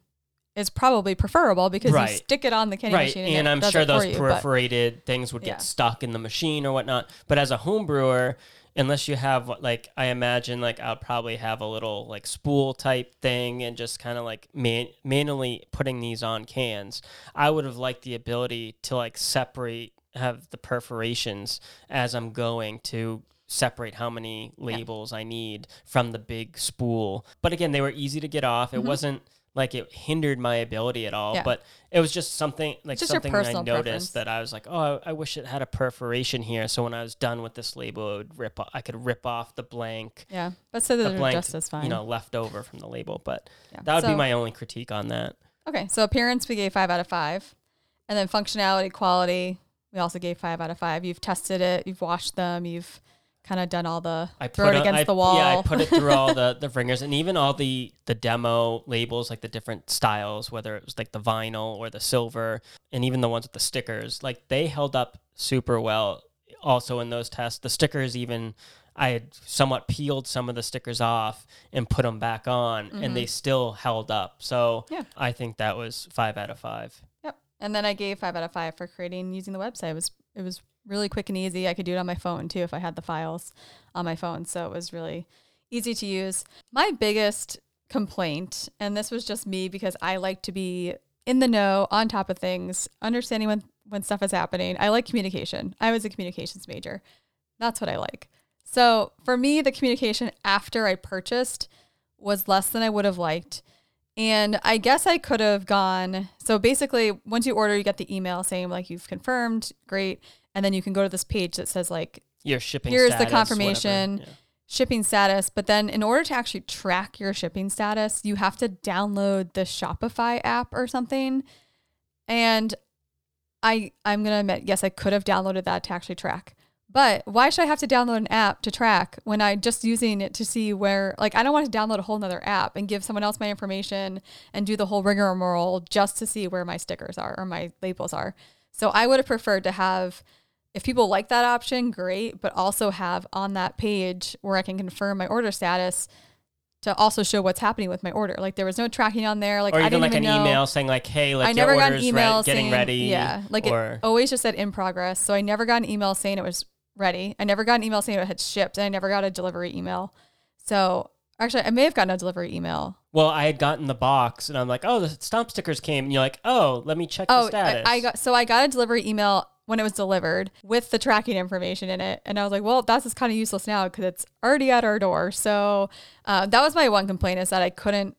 is probably preferable because you stick it on the candy right, machine, and, it I'm sure those you, but- perforated things would get Yeah. stuck in the machine or whatnot. But as a home brewer, unless you have like I imagine like I'll probably have a little like spool type thing and just kind of like man- manually putting these on cans. I would have liked the ability to like separate have the perforations as I'm going to separate how many labels I need from the big spool. But again, they were easy to get off. It mm-hmm. wasn't like it hindered my ability at all. Yeah. but it was just something like just something that I noticed preference. that I was like, oh, I, I wish it had a perforation here. So when I was done with this label, it would rip. o- I could rip off the blank, yeah, but so the blank, just as fine. you know, left over from the label. But Yeah. that would be my only critique on that. Okay, so appearance we gave five out of five, and then functionality, quality we also gave five out of five. You've tested it, you've washed them, you've kind of done all the I throw put it on- against I- the wall. Yeah, I put it through all the the ringers and even all the the demo labels, like the different styles, whether it was like the vinyl or the silver, and even the ones with the stickers. Like they held up super well. Also in those tests, the stickers even. I had somewhat peeled some of the stickers off and put them back on, and they still held up. So Mm-hmm. Yeah. I think that was five out of five. Yep. And then I gave five out of five for creating using the website. It was it was really quick and easy. I could do it on my phone too if I had the files on my phone. So it was really easy to use. My biggest complaint, and this was just me because I like to be in the know, on top of things, understanding when when stuff is happening. I like communication. I was a communications major. That's what I like. So for me, the communication after I purchased was less than I would have liked. And I guess I could have gone. So basically, once you order, you get the email saying like you've confirmed, great, and then you can go to this page that says like Your shipping. Here's the status, whatever. confirmation. Yeah. shipping status. But then in order to actually track your shipping status, you have to download the Shopify app or something. And I I'm gonna admit, yes, I could have downloaded that to actually track. But why should I have to download an app to track when I just using it to see where like I don't want to download a whole nother app and give someone else my information and do the whole rigmarole just to see where my stickers are or my labels are. So I would have preferred to have if people like that option, great, but also have on that page where I can confirm my order status to also show what's happening with my order. Like there was no tracking on there. Like or I even didn't like even an know. email saying like, "Hey, like I your never got an email re- getting saying, ready." Yeah, like or it always just said in progress. So I never got an email saying it was ready. I never got an email saying it had shipped, and I never got a delivery email. So Actually, I may have gotten a delivery email. Well, I had gotten the box and I'm like, oh, the stomp stickers came. And you're like, oh, let me check the Oh, I, status. I got so I got a delivery email when it was delivered with the tracking information in it, and I was like, well, that's just kind of useless now because it's already at our door. So uh, that was my one complaint is that I couldn't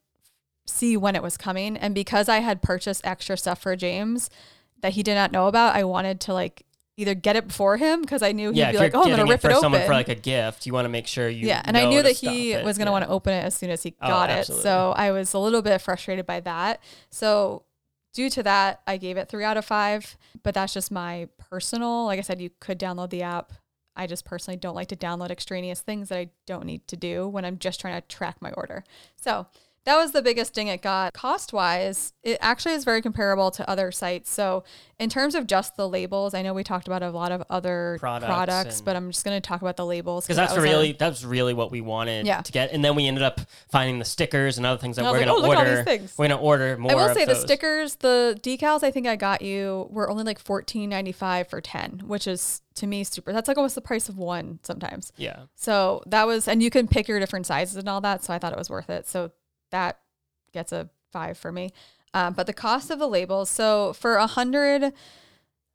see when it was coming, and because I had purchased extra stuff for James that he did not know about, I wanted to like either get it before him because I knew he'd yeah, be like, oh, I'm gonna rip it it, for someone for like a gift, you want to make sure you. yeah, and I knew that he was going to Yeah. want to open it as soon as he Oh, got it. So I was a little bit frustrated by that. So due to that, I gave it three out of five. But that's just my personal. Like I said, you could download the app. I just personally don't like to download extraneous things that I don't need to do when I'm just trying to track my order. So that was the biggest thing it got. Cost wise, it actually is very comparable to other sites. So, in terms of just the labels, I know we talked about a lot of other Products products, but I'm just going to talk about the labels because that that's our- really that's really what we wanted Yeah. to get, and then we ended up finding the stickers and other things that And I was we're like, "Oh, look at all order. We're gonna order more. I will say the stickers, the decals I think I got you were only like fourteen ninety five for ten, which is to me super. That's like almost the price of one sometimes. Yeah, So that was, and you can pick your different sizes and all that. So I thought it was worth it. So that gets a five for me. Um, but the cost of the labels, so for a hundred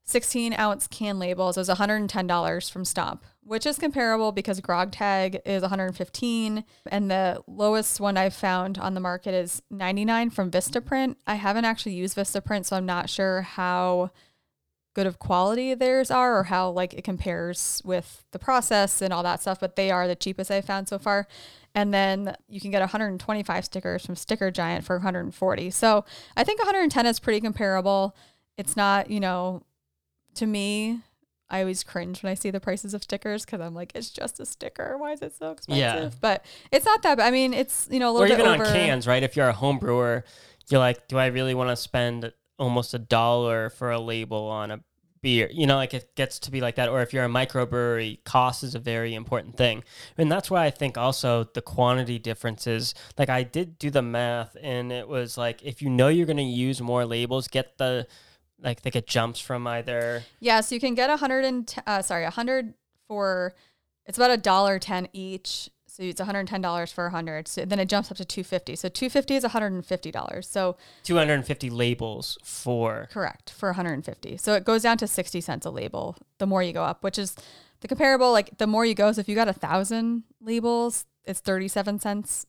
16 ounce can labels, it was $110 from Stomp, which is comparable because Grog Tag is 115 and the lowest one I've found on the market is 99 from Vistaprint. I haven't actually used Vistaprint, so I'm not sure how good of quality theirs are or how like it compares with the process and all that stuff, but they are the cheapest I've found so far. And then you can get 125 stickers from Sticker Giant for 140. So I think 110 is pretty comparable. It's not, you know, to me, I always cringe when I see the prices of stickers because I'm like, it's just a sticker. Why is it so expensive? Yeah. But it's not that bad. I mean, it's, you know, a or little even over. on cans, right? If you're a home brewer, you're like, do I really want to spend almost a dollar for a label on a beer? You know, like it gets to be like that. Or if you're a microbrewery, cost is a very important thing, and that's why I think also the quantity differences. Like I did do the math, and it was like if you know you're going to use more labels, get the like they get jumps from either Yeah, so you can get a hundred and uh, sorry, a hundred for it's about a dollar ten each. So it's one hundred and ten dollars for hundred. So then it jumps up to two fifty. So two fifty is one hundred and fifty dollars. So 250 labels for correct for one hundred and fifty. So it goes down to sixty cents a label. The more you go up, which is the comparable. Like the more you go, so if you got a thousand labels, it's thirty seven cents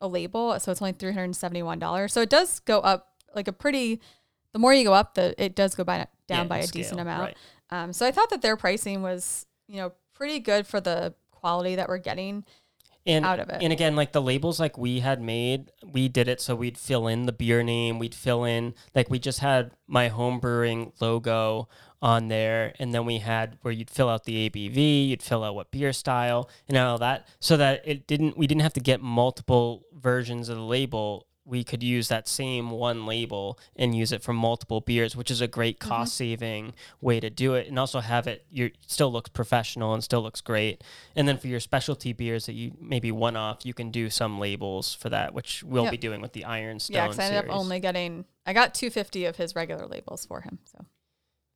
a label. So it's only three hundred and seventy one dollars. So it does go up like a pretty. The more you go up, the it does go by down yeah, by a scale, decent amount. right. Um, so I thought that their pricing was, you know, pretty good for the quality that we're getting. And out of it. And again, like the labels like we had made, we did it so we'd fill in the beer name, we'd fill in like we just had my home brewing logo on there, and then we had where you'd fill out the ABV, you'd fill out what beer style and all that, so that it didn't we didn't have to get multiple versions of the label. We could use that same one label and use it for multiple beers, which is a great Mm-hmm. cost saving way to do it, and also have it. You still looks professional and still looks great. And then for your specialty beers that you maybe one off, you can do some labels for that, which we'll Yep. be doing with the Ironstone yeah, because I ended series. up only getting, I got 250 of his regular labels for him. So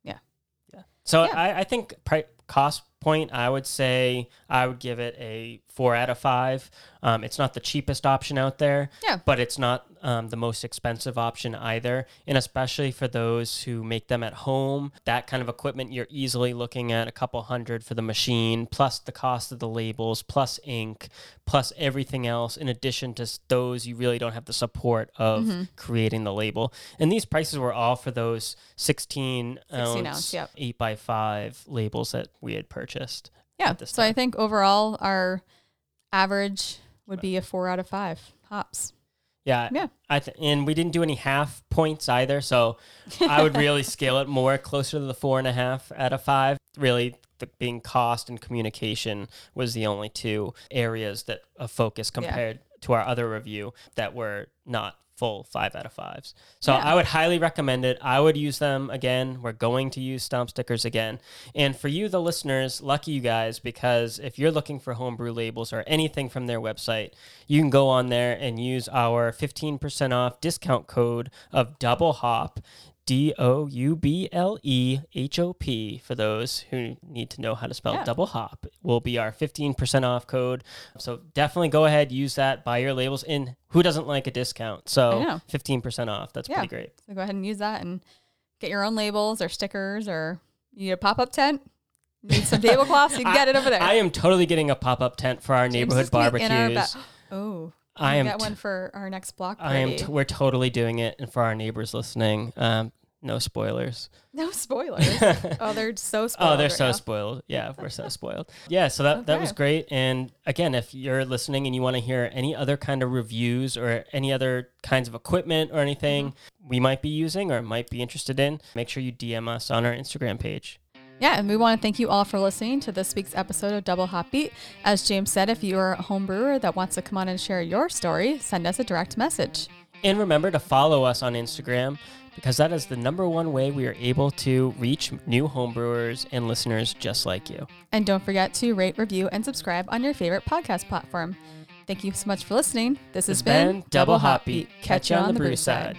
yeah, Yeah. So I, I think pri- cost point, I would say I would give it a four out of five. Um, it's not the cheapest option out there, Yeah. but it's not um, the most expensive option either. And especially for those who make them at home, that kind of equipment, you're easily looking at a couple hundred for the machine, plus the cost of the labels, plus ink, plus everything else. In addition to those, you really don't have the support of Mm-hmm. creating the label. And these prices were all for those 16 16 ounce, yep. 8 by 5 labels that we had purchased. yeah. So I think overall our average would be a four out of five hops. Yeah. Yeah. I th- and we didn't do any half points either. So I would really scale it more closer to the four and a half out of five. Really, the, being cost and communication was the only two areas that of focus compared to our other review that were not full five out of fives. So Yeah. I would highly recommend it. I would use them again. We're going to use stomp stickers again. And for you, the listeners, lucky you guys, because if you're looking for homebrew labels or anything from their website, you can go on there and use our 15% off discount code of double hop. D O U B L E H O P for those who need to know how to spell Yeah. double hop will be our 15% off code. So definitely go ahead, use that, buy your labels. in. who doesn't like a discount? So 15% off. That's Yeah. pretty great. So go ahead and use that and get your own labels or stickers or you need a pop up tent. Need some tablecloths, you can get it over there. I am totally getting a pop up tent for our James neighborhood is gonna get in our barbecues. ba- oh, I am get t- one for our next block party. I am. T- we're totally doing it, and for our neighbors listening, um, no spoilers. no spoilers. oh, they're so spoiled. oh, they're right so now. spoiled. Yeah, we're so spoiled. Yeah, so that that was great. And again, if you're listening and you want to hear any other kind of reviews or any other kinds of equipment or anything Mm-hmm. we might be using or might be interested in, make sure you DM us on our Instagram page. Yeah, and we want to thank you all for listening to this week's episode of Double Hop Beat. As James said, if you are a home brewer that wants to come on and share your story, send us a direct message. And remember to follow us on Instagram because that is the number one way we are able to reach new homebrewers and listeners just like you. And don't forget to rate, review, and subscribe on your favorite podcast platform. Thank you so much for listening. This has It's been Double Hop Beat. Catch you on the brew side.